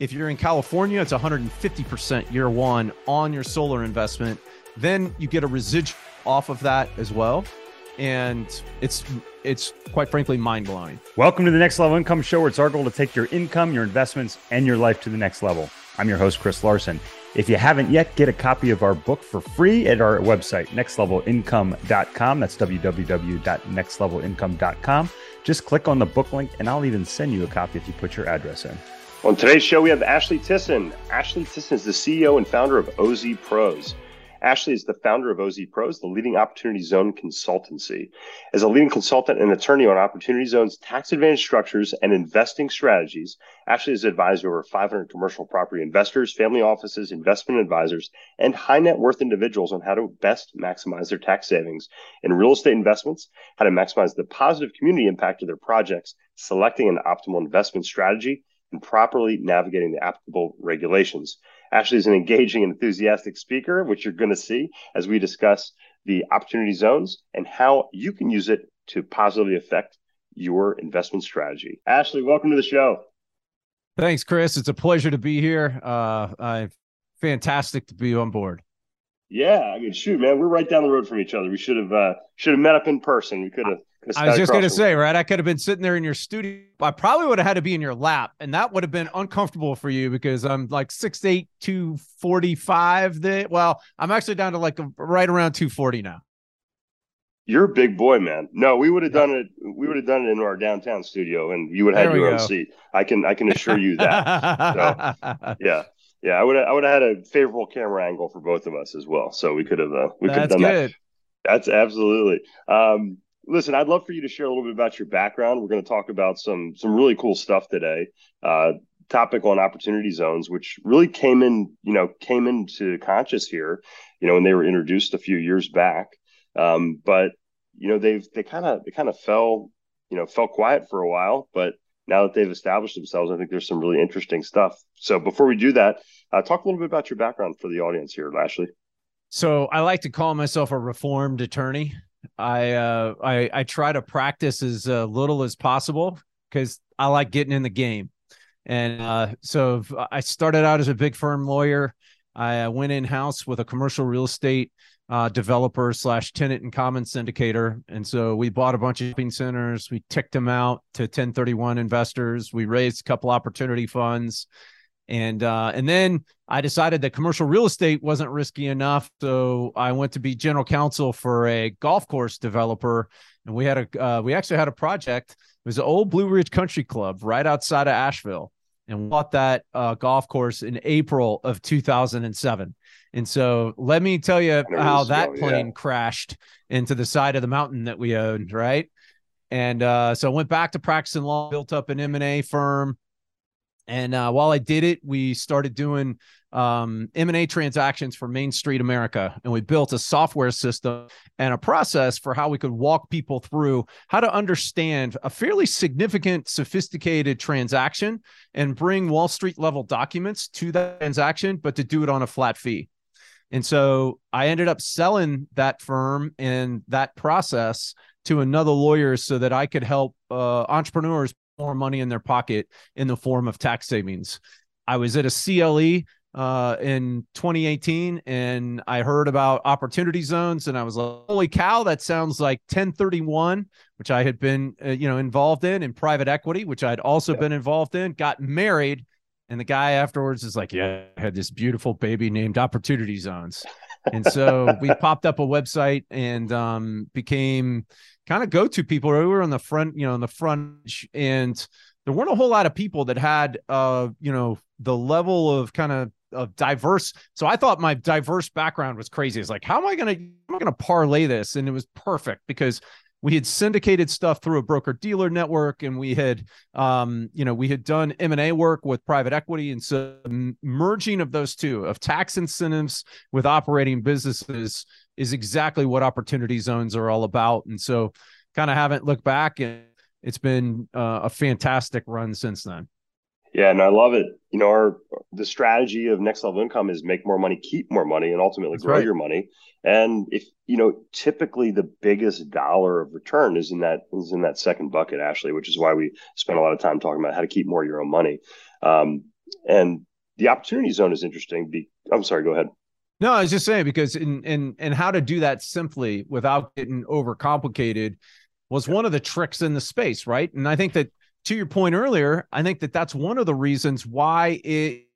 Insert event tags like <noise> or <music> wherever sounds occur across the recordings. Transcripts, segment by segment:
If you're in California, it's 150% year one on your solar investment. Then you get a residual off of that as well. And it's it's quite frankly mind blowing. Welcome to the Next Level Income Show, where it's our goal to take your income, your investments, and your life to the next level. I'm your host, Chris Larson. If you haven't yet, get a copy of our book for free at our website, nextlevelincome.com. That's www.nextlevelincome.com. Just click on the book link, and I'll even send you a copy if you put your address in. On today's show, we have Ashley Tison. Ashley Tison is the CEO and founder of OZ Pros. Ashley is the founder of OZ Pros, the leading Opportunity Zone consultancy. As a leading consultant and attorney on Opportunity Zone's tax advantage structures and investing strategies, Ashley has advised over 500 commercial property investors, family offices, investment advisors, and high net worth individuals on how to best maximize their tax savings in real estate investments, how to maximize the positive community impact of their projects, selecting an optimal investment strategy, and properly navigating the applicable regulations. Ashley is an engaging and enthusiastic speaker, which you're going to see as we discuss the opportunity zones and how you can use it to positively affect your investment strategy. Ashley, welcome to the show. Thanks, Chris. It's a pleasure to be here. Uh, I, fantastic to be on board. Yeah, I mean, shoot, man, we're right down the road from each other. We should have uh, should have met up in person. We could have I was just going to say, right? I could have been sitting there in your studio. I probably would have had to be in your lap, and that would have been uncomfortable for you because I'm like six eight, two forty five. That well, I'm actually down to like a, right around two forty now. You're a big boy, man. No, we would have done it. We would have done it in our downtown studio, and you would have had your go. own seat. I can, I can assure you that. <laughs> so, yeah, yeah. I would, have, I would have had a favorable camera angle for both of us as well, so we could have, uh, we could have done good. that. That's absolutely. Um, listen, I'd love for you to share a little bit about your background. We're going to talk about some some really cool stuff today. Uh, topic on opportunity zones, which really came in, you know, came into conscious here, you know, when they were introduced a few years back. Um, but you know, they've they kind of they kind of fell, you know, fell quiet for a while, but now that they've established themselves, I think there's some really interesting stuff. So before we do that, uh, talk a little bit about your background for the audience here, Ashley. So I like to call myself a reformed attorney. I uh, I I try to practice as uh, little as possible because I like getting in the game. And uh, so I started out as a big firm lawyer. I uh, went in house with a commercial real estate uh, developer slash tenant in common syndicator. And so we bought a bunch of shopping centers. We ticked them out to 1031 investors. We raised a couple opportunity funds and uh, and then I decided that commercial real estate wasn't risky enough, so I went to be general counsel for a golf course developer, and we had a uh, we actually had a project. It was an old Blue Ridge Country Club right outside of Asheville, and bought that uh, golf course in April of 2007. And so let me tell you how that plane yeah. crashed into the side of the mountain that we owned, right? And uh, so I went back to practicing law, built up an M&A firm, and uh, while I did it, we started doing um, M&A transactions for Main Street America. And we built a software system and a process for how we could walk people through how to understand a fairly significant, sophisticated transaction and bring Wall Street level documents to that transaction, but to do it on a flat fee. And so I ended up selling that firm and that process to another lawyer so that I could help uh, entrepreneurs more money in their pocket in the form of tax savings. I was at a CLE uh, in 2018 and I heard about opportunity zones and I was like, holy cow, that sounds like 1031, which I had been, uh, you know, involved in, in private equity, which I'd also yeah. been involved in, got married. And the guy afterwards is like, yeah, I had this beautiful baby named Opportunity Zones. and so we <laughs> popped up a website and um, became kind of go to people. We were on the front, you know, on the front, and there weren't a whole lot of people that had, uh, you know, the level of kind of of diverse. So I thought my diverse background was crazy. It's like, how am I gonna, am I gonna parlay this? And it was perfect because we had syndicated stuff through a broker dealer network and we had um, you know we had done m&a work with private equity and so merging of those two of tax incentives with operating businesses is exactly what opportunity zones are all about and so kind of haven't looked back and it's been uh, a fantastic run since then yeah, and I love it. You know, our the strategy of next level income is make more money, keep more money, and ultimately That's grow right. your money. And if you know, typically the biggest dollar of return is in that is in that second bucket, Ashley, which is why we spend a lot of time talking about how to keep more of your own money. Um, and the opportunity zone is interesting. Be, I'm sorry, go ahead. No, I was just saying because in and and how to do that simply without getting overcomplicated was one of the tricks in the space, right? And I think that to your point earlier, I think that that's one of the reasons why it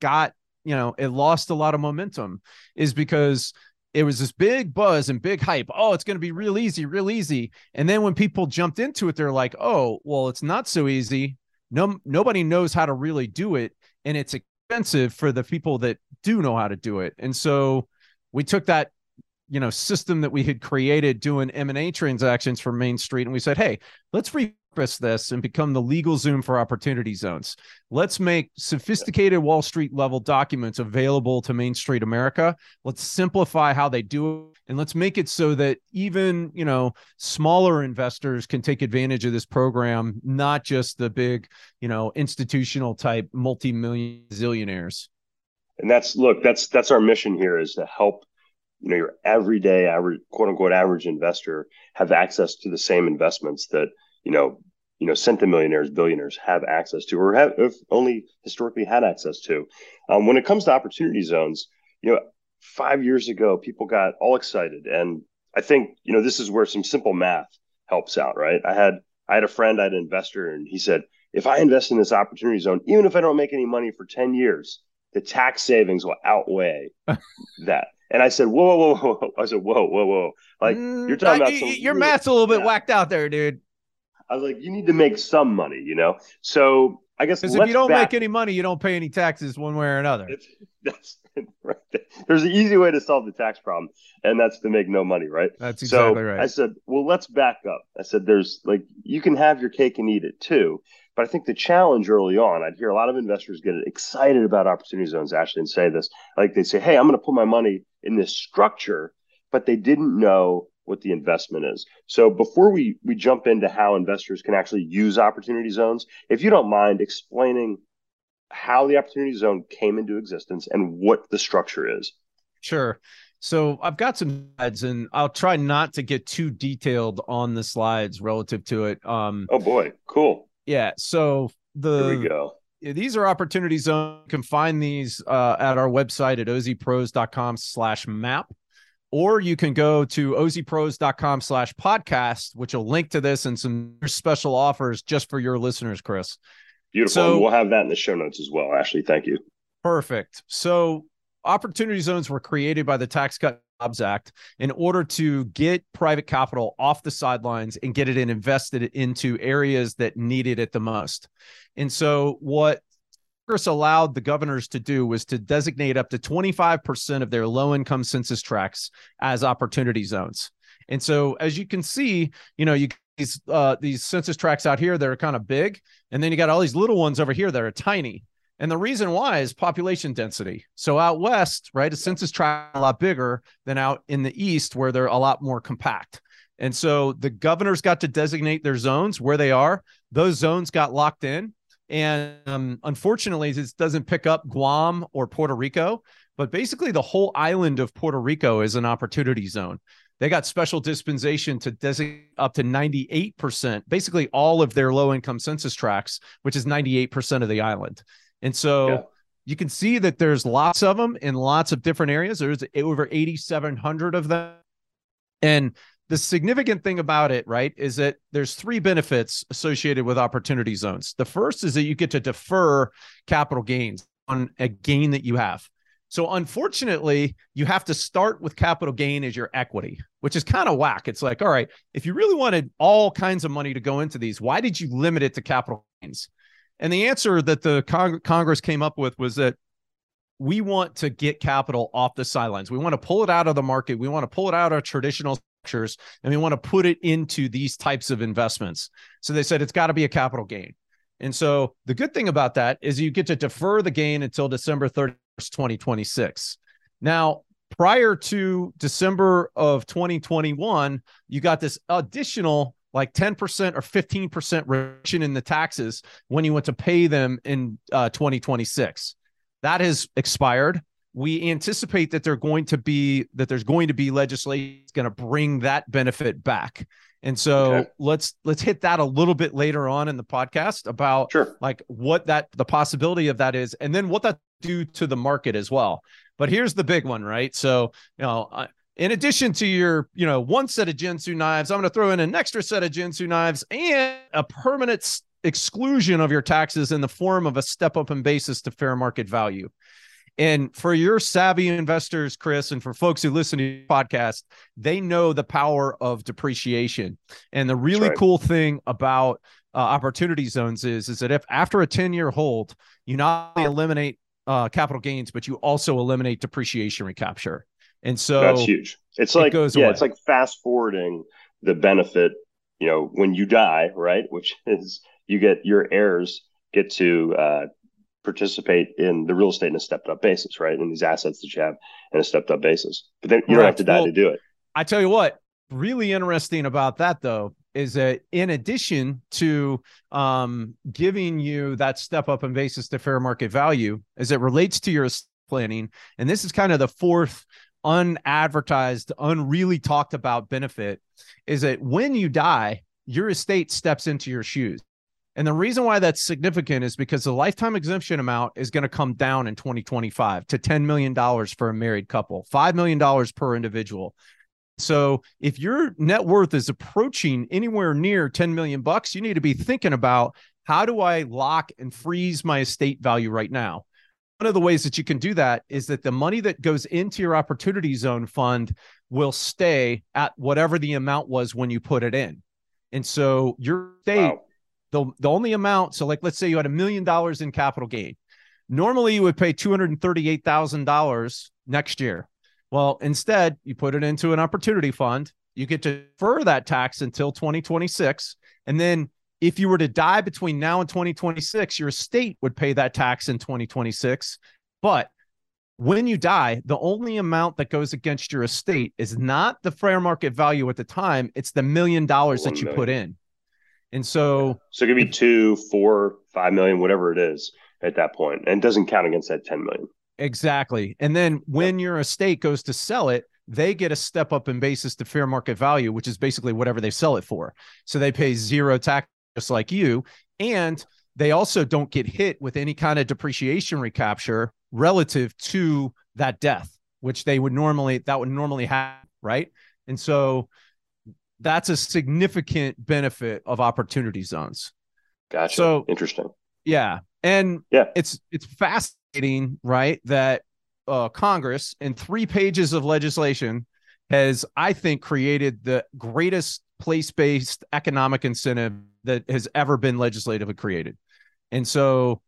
got you know it lost a lot of momentum is because it was this big buzz and big hype. Oh, it's going to be real easy, real easy. And then when people jumped into it, they're like, "Oh, well, it's not so easy. No, nobody knows how to really do it, and it's expensive for the people that do know how to do it." And so we took that you know system that we had created doing m&a transactions for main street and we said hey let's repurpose this and become the LegalZoom for opportunity zones. Let's make sophisticated wall street level documents available to main street america. Let's simplify how they do it and let's make it so that even you know smaller investors can take advantage of this program not just the big you know institutional type multi-million zillionaires and that's look that's that's our mission here is to help you know your everyday average quote unquote average investor have access to the same investments that you know you know centimillionaires billionaires have access to or have only historically had access to um, when it comes to opportunity zones you know five years ago people got all excited and i think you know this is where some simple math helps out right i had i had a friend i had an investor and he said if i invest in this opportunity zone even if i don't make any money for 10 years the tax savings will outweigh <laughs> that and I said, whoa, whoa, whoa, whoa. I said, whoa, whoa, whoa. Like mm, you're talking about some, your math's a little bit yeah. whacked out there, dude. I was like, you need to make some money, you know? So I guess because if you don't back... make any money, you don't pay any taxes one way or another. It's, that's <laughs> right. There's an easy way to solve the tax problem, and that's to make no money, right? That's exactly so right. I said, well, let's back up. I said, there's like you can have your cake and eat it too. But I think the challenge early on, I'd hear a lot of investors get excited about opportunity zones, Ashley, and say this. Like they say, hey, I'm going to put my money in this structure, but they didn't know what the investment is. So before we we jump into how investors can actually use opportunity zones, if you don't mind explaining how the opportunity zone came into existence and what the structure is. Sure. So I've got some slides and I'll try not to get too detailed on the slides relative to it. Um Oh boy, cool. Yeah, so the Here we go these are opportunity zones. You can find these uh, at our website at ozpros.com slash map, or you can go to ozpros.com slash podcast, which will link to this and some special offers just for your listeners, Chris. Beautiful. So, we'll have that in the show notes as well. Ashley, thank you. Perfect. So opportunity zones were created by the Tax Cut Jobs Act in order to get private capital off the sidelines and get it invested into areas that needed it the most. And so what Congress allowed the governors to do was to designate up to 25% of their low income census tracts as opportunity zones. And so as you can see, you know, you these uh, these census tracts out here that are kind of big, and then you got all these little ones over here that are tiny. And the reason why is population density. So out west, right, a census tract a lot bigger than out in the east where they're a lot more compact. And so the governors got to designate their zones where they are. Those zones got locked in. And um, unfortunately, this doesn't pick up Guam or Puerto Rico, but basically the whole island of Puerto Rico is an opportunity zone. They got special dispensation to designate up to 98%, basically all of their low income census tracts, which is 98% of the island. And so yeah. you can see that there's lots of them in lots of different areas. There's over 8,700 of them. And the significant thing about it, right, is that there's three benefits associated with opportunity zones. The first is that you get to defer capital gains on a gain that you have. So unfortunately, you have to start with capital gain as your equity, which is kind of whack. It's like, all right, if you really wanted all kinds of money to go into these, why did you limit it to capital gains? And the answer that the Cong- Congress came up with was that we want to get capital off the sidelines. We want to pull it out of the market. We want to pull it out of traditional structures and we want to put it into these types of investments. So they said it's got to be a capital gain. And so the good thing about that is you get to defer the gain until December 31st, 2026. Now, prior to December of 2021, you got this additional like 10% or 15% reduction in the taxes when you went to pay them in uh, 2026. That has expired. We anticipate that they're going to be that there's going to be legislation going to bring that benefit back. And so okay. let's let's hit that a little bit later on in the podcast about sure. like what that the possibility of that is, and then what that do to the market as well. But here's the big one, right? So you know, in addition to your you know one set of Ginsu knives, I'm going to throw in an extra set of Ginsu knives and a permanent exclusion of your taxes in the form of a step up in basis to fair market value. And for your savvy investors, Chris, and for folks who listen to your podcast, they know the power of depreciation. And the really right. cool thing about uh, opportunity zones is, is that if after a 10 year hold, you not only eliminate uh, capital gains, but you also eliminate depreciation recapture. And so that's huge. It's like, it goes yeah, away. it's like fast forwarding the benefit, you know, when you die, right? Which <laughs> is you get your heirs get to uh, participate in the real estate in a stepped up basis, right? In these assets that you have in a stepped up basis. But then you don't have to die well, to do it. I tell you what, really interesting about that though is that in addition to um, giving you that step up in basis to fair market value as it relates to your planning, and this is kind of the fourth unadvertised, unreally talked about benefit, is that when you die, your estate steps into your shoes. And the reason why that's significant is because the lifetime exemption amount is going to come down in 2025 to $10 million for a married couple, $5 million per individual. So if your net worth is approaching anywhere near 10 million bucks, you need to be thinking about how do I lock and freeze my estate value right now? One of the ways that you can do that is that the money that goes into your opportunity zone fund will stay at whatever the amount was when you put it in. And so your state wow the, the only amount, so like let's say you had a million dollars in capital gain. Normally you would pay $238,000 next year. Well, instead, you put it into an opportunity fund. You get to defer that tax until 2026. And then if you were to die between now and 2026, your estate would pay that tax in 2026. But when you die, the only amount that goes against your estate is not the fair market value at the time, it's the million dollars oh, that you put in. And so, so it could be two, four, five million, whatever it is at that point, and it doesn't count against that 10 million. Exactly. And then when your estate goes to sell it, they get a step up in basis to fair market value, which is basically whatever they sell it for. So they pay zero tax just like you. And they also don't get hit with any kind of depreciation recapture relative to that death, which they would normally, that would normally have. Right. And so that's a significant benefit of opportunity zones. Gotcha. So interesting. Yeah. And yeah, it's it's fascinating, right? That uh, Congress in three pages of legislation has, I think, created the greatest place-based economic incentive that has ever been legislatively created. And so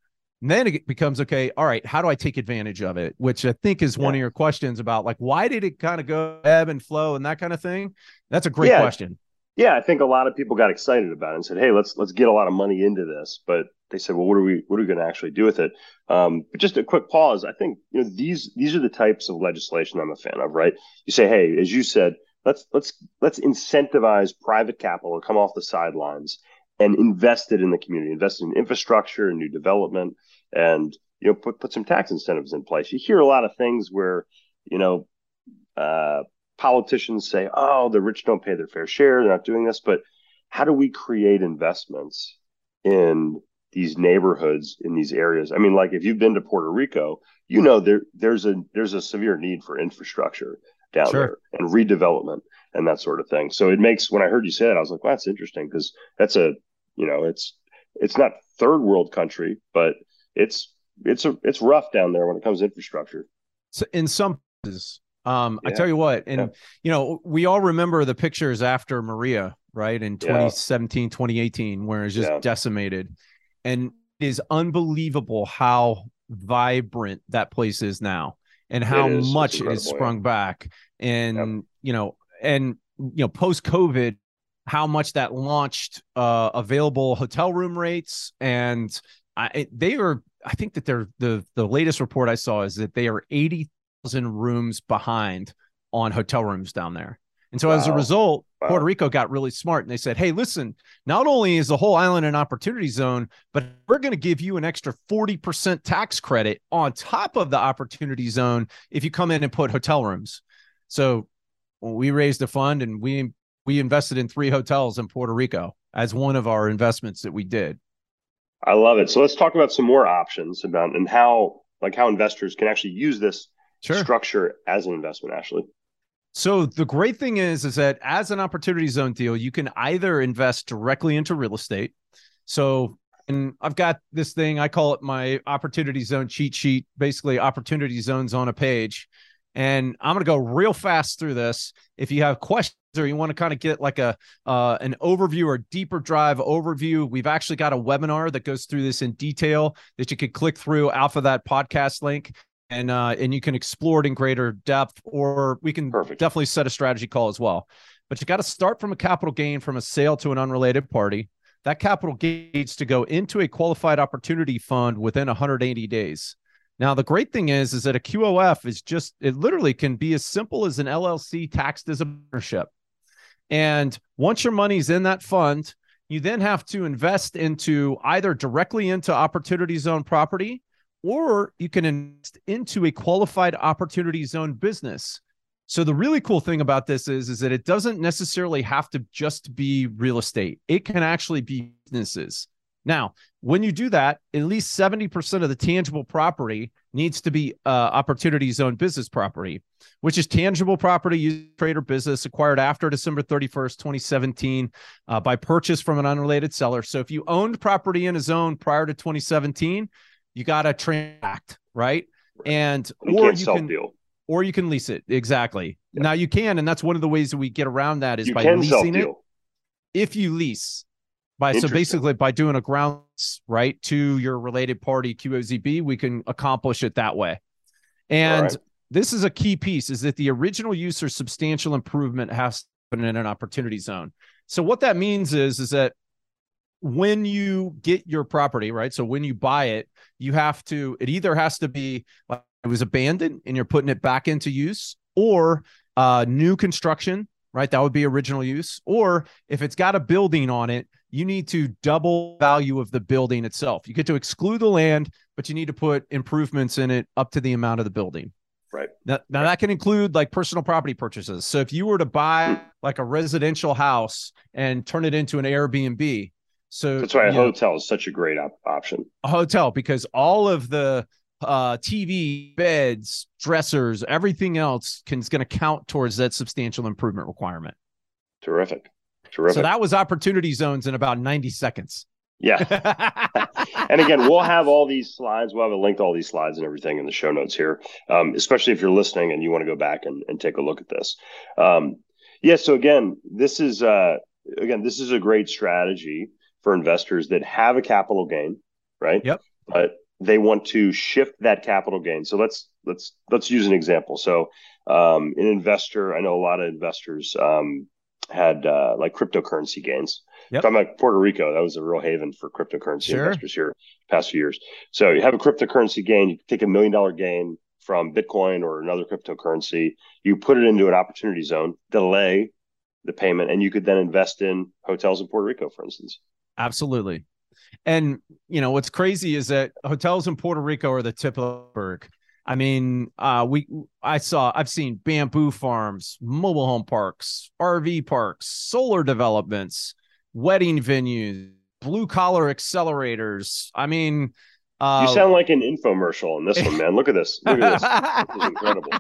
and then it becomes okay, all right, how do I take advantage of it? Which I think is yeah. one of your questions about like why did it kind of go ebb and flow and that kind of thing? That's a great yeah. question. Yeah, I think a lot of people got excited about it and said, "Hey, let's let's get a lot of money into this." But they said, "Well, what are we what are we going to actually do with it?" Um, but just a quick pause. I think you know these these are the types of legislation I'm a fan of. Right? You say, "Hey, as you said, let's let's let's incentivize private capital to come off the sidelines and invest it in the community, invest in infrastructure and new development, and you know put put some tax incentives in place. You hear a lot of things where you know uh, politicians say, "Oh, the rich don't pay their fair share; they're not doing this." But how do we create investments in these neighborhoods in these areas? I mean, like if you've been to Puerto Rico, you know there there's a there's a severe need for infrastructure down sure. there and redevelopment and that sort of thing. So it makes when I heard you say that, I was like, well, that's interesting because that's a you know it's it's not third world country, but it's it's a it's rough down there when it comes to infrastructure. So in some places, um, yeah. I tell you what, and yeah. you know, we all remember the pictures after Maria, right? In 2017, yeah. 2018, where it's just decimated. And it is unbelievable how vibrant that place is now and how it much it has sprung back. And you know, and you know, post COVID, how much that launched uh, available hotel room rates and I, they are i think that they're the the latest report i saw is that they are 80,000 rooms behind on hotel rooms down there and so wow. as a result wow. puerto rico got really smart and they said hey listen not only is the whole island an opportunity zone but we're going to give you an extra 40% tax credit on top of the opportunity zone if you come in and put hotel rooms so we raised a fund and we we invested in three hotels in Puerto Rico as one of our investments that we did. I love it. So let's talk about some more options about and how like how investors can actually use this sure. structure as an investment, Ashley. So the great thing is is that as an opportunity zone deal, you can either invest directly into real estate. So and I've got this thing I call it my opportunity zone cheat sheet, basically opportunity zones on a page. And I'm going to go real fast through this. If you have questions or you want to kind of get like a uh, an overview or deeper drive overview, we've actually got a webinar that goes through this in detail that you could click through off of that podcast link and uh, and you can explore it in greater depth. Or we can Perfect. definitely set a strategy call as well. But you got to start from a capital gain from a sale to an unrelated party. That capital gain needs to go into a qualified opportunity fund within 180 days. Now, the great thing is, is that a QOF is just, it literally can be as simple as an LLC taxed as a partnership. And once your money's in that fund, you then have to invest into either directly into opportunity zone property or you can invest into a qualified opportunity zone business. So the really cool thing about this is, is that it doesn't necessarily have to just be real estate. It can actually be businesses. Now, when you do that, at least 70% of the tangible property needs to be uh, opportunity zone business property, which is tangible property used trade or business acquired after December 31st, 2017, uh, by purchase from an unrelated seller. So if you owned property in a zone prior to 2017, you got to transact, right? And you or you can deal. or you can lease it. Exactly. Yeah. Now you can, and that's one of the ways that we get around that is you by leasing it. If you lease, by so basically by doing a grounds right to your related party QOZB, we can accomplish it that way. And right. this is a key piece is that the original use or substantial improvement has to happen in an opportunity zone. So what that means is is that when you get your property, right? So when you buy it, you have to it either has to be like it was abandoned and you're putting it back into use or uh new construction right? That would be original use. Or if it's got a building on it, you need to double value of the building itself. You get to exclude the land, but you need to put improvements in it up to the amount of the building. Right. Now, now right. that can include like personal property purchases. So if you were to buy like a residential house and turn it into an Airbnb, so that's why a hotel know, is such a great op- option. A hotel because all of the uh, TV, beds, dressers, everything else can is going to count towards that substantial improvement requirement. Terrific. Terrific. So that was opportunity zones in about 90 seconds. Yeah. <laughs> and again, we'll have all these slides. We'll have a link to all these slides and everything in the show notes here, um, especially if you're listening and you want to go back and, and take a look at this. Um, yeah. So again, this is, uh, again, this is a great strategy for investors that have a capital gain, right? Yep. But they want to shift that capital gain. So let's, let's, let's use an example. So, um, an investor, I know a lot of investors, um, had uh, like cryptocurrency gains. Yep. Talking about Puerto Rico, that was a real haven for cryptocurrency sure. investors here past few years. So you have a cryptocurrency gain, you take a million dollar gain from Bitcoin or another cryptocurrency, you put it into an opportunity zone, delay the payment, and you could then invest in hotels in Puerto Rico, for instance. Absolutely. And you know what's crazy is that hotels in Puerto Rico are the tip of the berg. I mean, uh, we I saw I've seen bamboo farms, mobile home parks, RV parks, solar developments, wedding venues, blue collar accelerators. I mean, uh, you sound like an infomercial in this one, man. Look at this. Look at this. <laughs> this is incredible.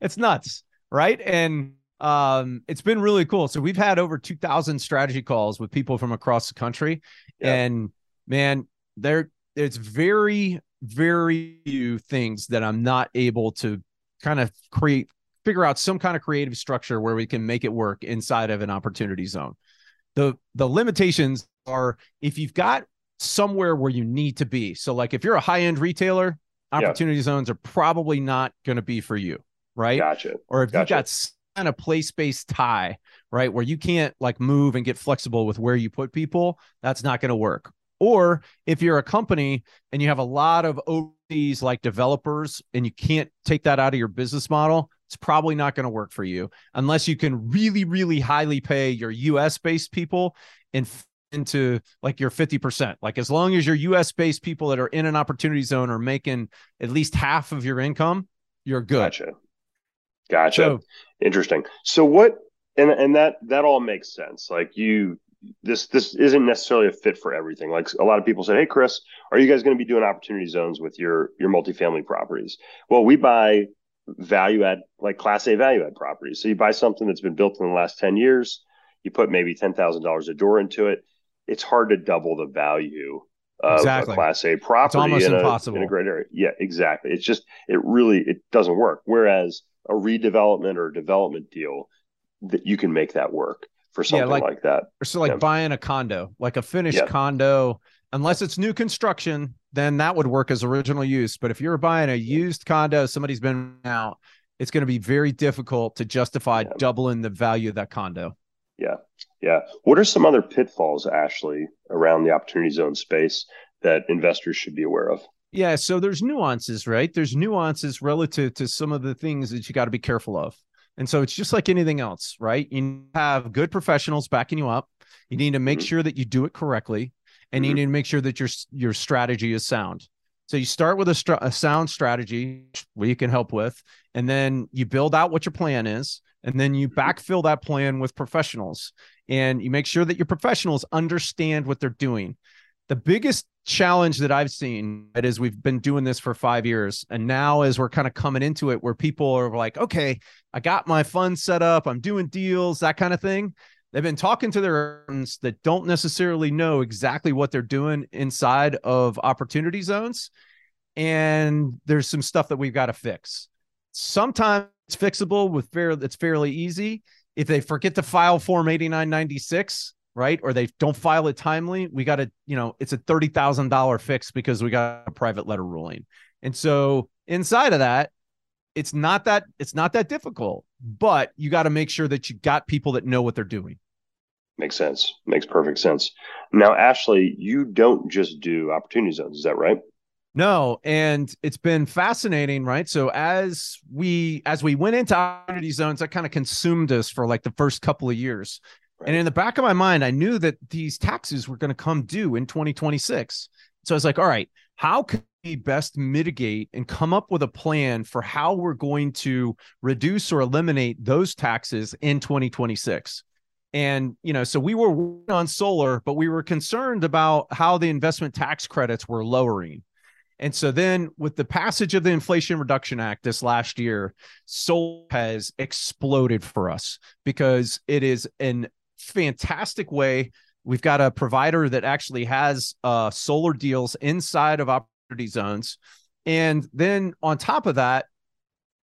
It's nuts, right? And um, it's been really cool. So we've had over 2,000 strategy calls with people from across the country, yep. and man, there it's very very few things that I'm not able to kind of create, figure out some kind of creative structure where we can make it work inside of an opportunity zone. The the limitations are if you've got somewhere where you need to be. So like if you're a high-end retailer, opportunity yeah. zones are probably not going to be for you, right? Gotcha. Or if gotcha. you've got kind of place-based tie, right, where you can't like move and get flexible with where you put people, that's not going to work. Or if you're a company and you have a lot of overseas like developers and you can't take that out of your business model, it's probably not going to work for you unless you can really, really highly pay your US based people and into like your 50%. Like as long as your US based people that are in an opportunity zone are making at least half of your income, you're good. Gotcha. Gotcha. So, Interesting. So what and and that that all makes sense. Like you, this this isn't necessarily a fit for everything. Like a lot of people say, "Hey, Chris, are you guys going to be doing opportunity zones with your your multifamily properties?" Well, we buy value add like Class A value add properties. So you buy something that's been built in the last ten years, you put maybe ten thousand dollars a door into it. It's hard to double the value of exactly. a Class A property in a, in a great area. Yeah, exactly. It's just it really it doesn't work. Whereas a redevelopment or a development deal that you can make that work for something yeah, like, like, that. So like yeah. buying a condo, like a finished yeah. condo, unless it's new construction, then that would work as original use. But if you're buying a used condo, somebody's been out, it's going to be very difficult to justify doubling the value of that condo. Yeah. Yeah. What are some other pitfalls, Ashley, around the opportunity zone space that investors should be aware of? Yeah, so there's nuances, right? There's nuances relative to some of the things that you got to be careful of. And so it's just like anything else, right? You have good professionals backing you up. You need to make mm-hmm. sure that you do it correctly, and mm-hmm. you need to make sure that your your strategy is sound. So you start with a, a sound strategy, we can help with, and then you build out what your plan is, and then you mm-hmm. backfill that plan with professionals, and you make sure that your professionals understand what they're doing. The biggest challenge that I've seen right, is we've been doing this for five years. And now, as we're kind of coming into it, where people are like, okay, I got my fund set up, I'm doing deals, that kind of thing. They've been talking to their owners that don't necessarily know exactly what they're doing inside of opportunity zones. And there's some stuff that we've got to fix. Sometimes it's fixable with fair, it's fairly easy. If they forget to file Form 8996, right? Or they don't file it timely, we got to, you know, it's a $30,000 fix because we got a private letter ruling. And so inside of that, it's not that it's not that difficult, but you got to make sure that you got people that know what they're doing. Makes sense. Makes perfect sense. Now, Ashley, you don't just do opportunity zones, is that right? No, and it's been fascinating, right? So as we as we went into opportunity zones, that kind of consumed us for like the first couple of years. Right. And in the back of my mind, I knew that these taxes were going to come due in 2026. So I was like, all right, how can we best mitigate and come up with a plan for how we're going to reduce or eliminate those taxes in 2026? And, you know, so we were on solar, but we were concerned about how the investment tax credits were lowering. And so then with the passage of the Inflation Reduction Act this last year, solar has exploded for us because it is an fantastic way. We've got a provider that actually has uh, solar deals inside of opportunity zones. And then on top of that,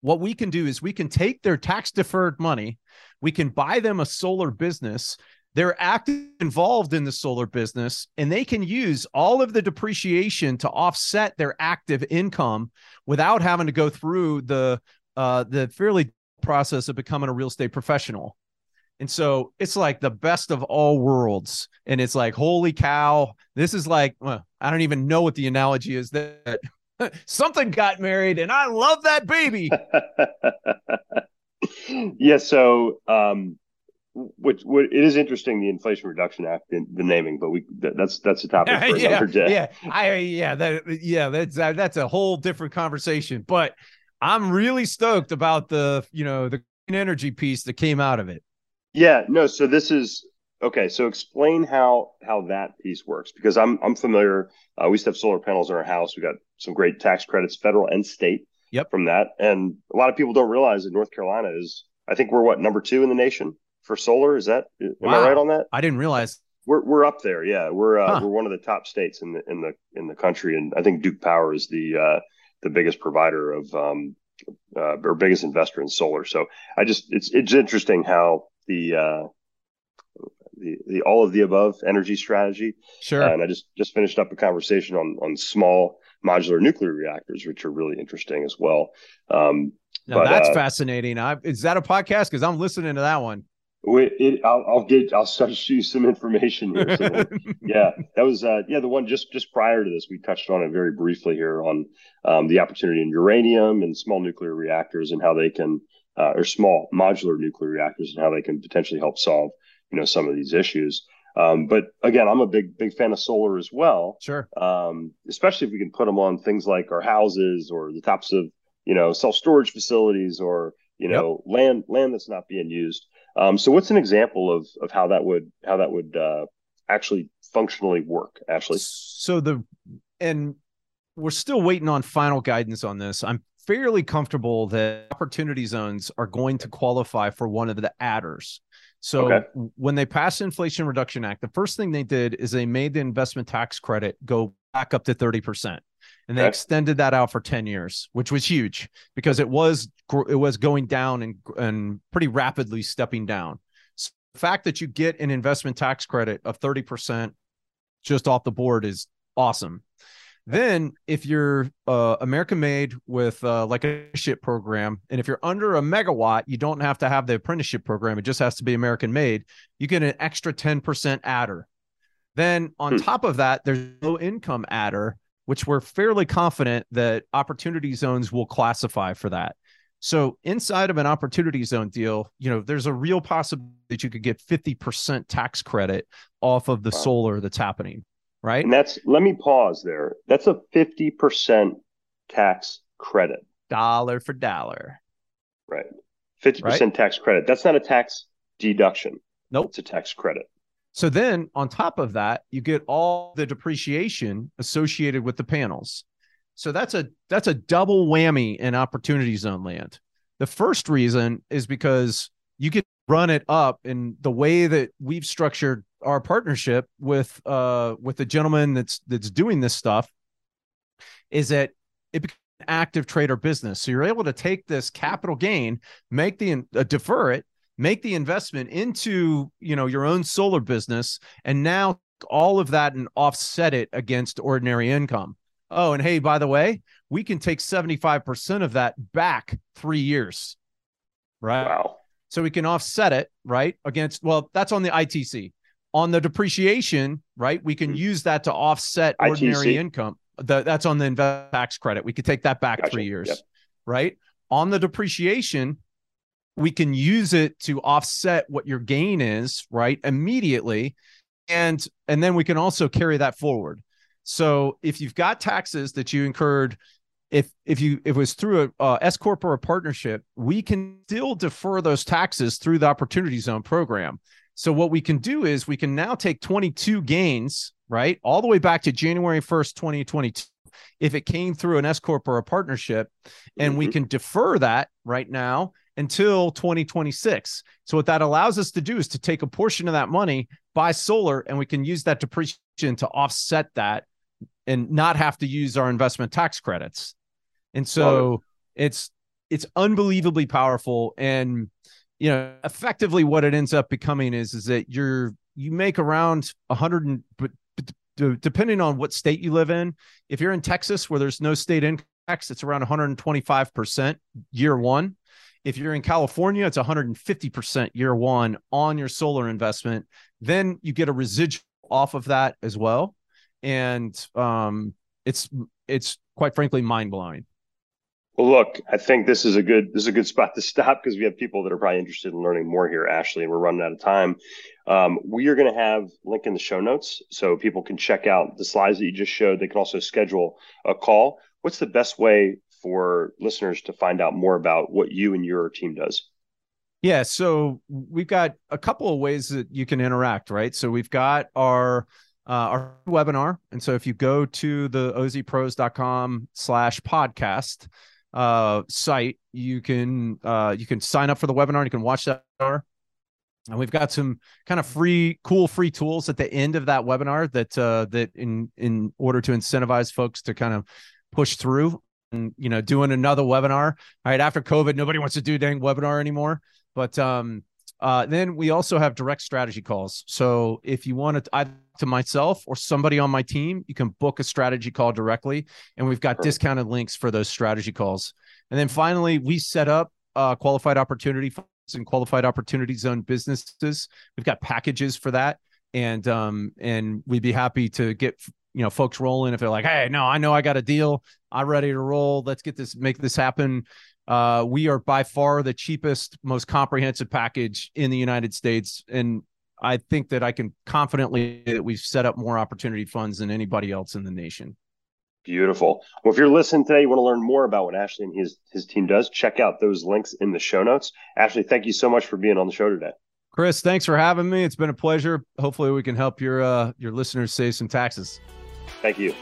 what we can do is we can take their tax deferred money, we can buy them a solar business. They're active involved in the solar business and they can use all of the depreciation to offset their active income without having to go through the uh, the fairly process of becoming a real estate professional. And so it's like the best of all worlds. And it's like, holy cow, this is like, well, I don't even know what the analogy is that <laughs> something got married and I love that baby. <laughs> yeah. So, um, which, what, it is interesting the Inflation Reduction Act, the, the naming, but we that, that's that's a topic for <laughs> yeah, another day. Yeah, I yeah that yeah that's uh, that's a whole different conversation. But I'm really stoked about the you know the energy piece that came out of it. Yeah, no. So this is okay. So explain how how that piece works because I'm I'm familiar. Uh, we used to have solar panels in our house. We got some great tax credits, federal and state. Yep. From that, and a lot of people don't realize that North Carolina is. I think we're what number two in the nation for solar. Is that am wow. I right on that? I didn't realize. We're we're up there. Yeah, we're uh, huh. we're one of the top states in the in the in the country, and I think Duke Power is the uh, the biggest provider of um, uh, or biggest investor in solar. So I just it's it's interesting how the uh, the the all of the above energy strategy. Sure. Uh, and I just just finished up a conversation on on small modular nuclear reactors, which are really interesting as well. Um, now but, that's uh, fascinating. I, is that a podcast? Because I'm listening to that one. It, it, I'll, I'll, get. I'll start you some information here. So, <laughs> yeah, that was. Uh, yeah, the one just just prior to this, we touched on it very briefly here on um, the opportunity in uranium and small nuclear reactors and how they can uh, or small modular nuclear reactors and how they can potentially help solve you know some of these issues. Um, but again, I'm a big big fan of solar as well. Sure. Um, especially if we can put them on things like our houses or the tops of you know self storage facilities or you know yep. land land that's not being used. Um, so, what's an example of of how that would how that would uh, actually functionally work, Ashley? So the and we're still waiting on final guidance on this. I'm fairly comfortable that opportunity zones are going to qualify for one of the adders. So okay. when they passed the Inflation Reduction Act, the first thing they did is they made the investment tax credit go back up to 30%. And they okay. extended that out for 10 years, which was huge because it was it was going down and and pretty rapidly stepping down. So the fact that you get an investment tax credit of 30% just off the board is awesome. Then, if you're uh, American made with uh, like a ship program, and if you're under a megawatt, you don't have to have the apprenticeship program. It just has to be American made. You get an extra 10% adder. Then, on hmm. top of that, there's low income adder, which we're fairly confident that opportunity zones will classify for that. So, inside of an opportunity zone deal, you know, there's a real possibility that you could get 50% tax credit off of the wow. solar that's happening right? And that's let me pause there. That's a 50% tax credit. Dollar for dollar. Right. 50% right? tax credit. That's not a tax deduction. Nope. It's a tax credit. So then on top of that, you get all the depreciation associated with the panels. So that's a that's a double whammy in opportunity zone land. The first reason is because you can run it up in the way that we've structured our partnership with uh with the gentleman that's that's doing this stuff is that it becomes an active trader business. So you're able to take this capital gain, make the uh, defer it, make the investment into you know your own solar business, and now all of that and offset it against ordinary income. Oh, and hey, by the way, we can take 75% of that back three years. Right. Wow. So we can offset it, right? Against, well, that's on the ITC on the depreciation, right? We can mm-hmm. use that to offset ordinary ITC. income. The, that's on the invest tax credit. We could take that back gotcha. three years, yep. right? On the depreciation, we can use it to offset what your gain is, right? Immediately, and and then we can also carry that forward. So if you've got taxes that you incurred if if you if it was through a uh, S corp or a partnership, we can still defer those taxes through the opportunity zone program. So what we can do is we can now take 22 gains, right, all the way back to January 1st, 2022, if it came through an S corp or a partnership, and mm-hmm. we can defer that right now until 2026. So what that allows us to do is to take a portion of that money, buy solar, and we can use that depreciation to offset that and not have to use our investment tax credits. And so it's it's unbelievably powerful and you know, effectively what it ends up becoming is is that you're you make around a hundred but depending on what state you live in. If you're in Texas where there's no state income tax, it's around 125% year one. If you're in California, it's 150% year one on your solar investment. Then you get a residual off of that as well. And um, it's it's quite frankly mind blowing. Well, look, I think this is a good this is a good spot to stop because we have people that are probably interested in learning more here, Ashley, and we're running out of time. Um, we are going to have link in the show notes so people can check out the slides that you just showed. They can also schedule a call. What's the best way for listeners to find out more about what you and your team does? Yeah, so we've got a couple of ways that you can interact, right? So we've got our uh, our webinar, and so if you go to the ozpros.com slash podcast uh, site, you can uh, you can sign up for the webinar. You can watch that webinar. And we've got some kind of free, cool, free tools at the end of that webinar that uh, that in in order to incentivize folks to kind of push through and you know doing another webinar. All right, after COVID, nobody wants to do dang webinar anymore. But um, uh, then we also have direct strategy calls. So if you want to either to myself or somebody on my team, you can book a strategy call directly, and we've got discounted links for those strategy calls. And then finally, we set up uh, qualified opportunity funds and qualified opportunity zone businesses. We've got packages for that, and um, and we'd be happy to get you know folks rolling if they're like, hey, no, I know I got a deal, I'm ready to roll. Let's get this, make this happen. Uh, we are by far the cheapest, most comprehensive package in the United States, and I think that I can confidently that we've set up more opportunity funds than anybody else in the nation. Beautiful. Well, if you're listening today, you want to learn more about what Ashley and his his team does, check out those links in the show notes. Ashley, thank you so much for being on the show today. Chris, thanks for having me. It's been a pleasure. Hopefully, we can help your uh, your listeners save some taxes. Thank you.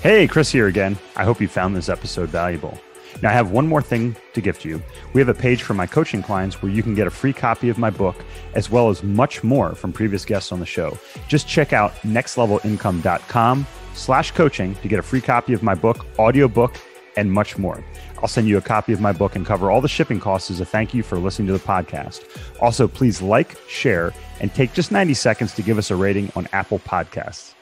Hey, Chris here again. I hope you found this episode valuable. Now, I have one more thing to gift you. We have a page for my coaching clients where you can get a free copy of my book, as well as much more from previous guests on the show. Just check out nextlevelincome.com slash coaching to get a free copy of my book, audiobook, and much more. I'll send you a copy of my book and cover all the shipping costs as a thank you for listening to the podcast. Also, please like, share, and take just 90 seconds to give us a rating on Apple Podcasts.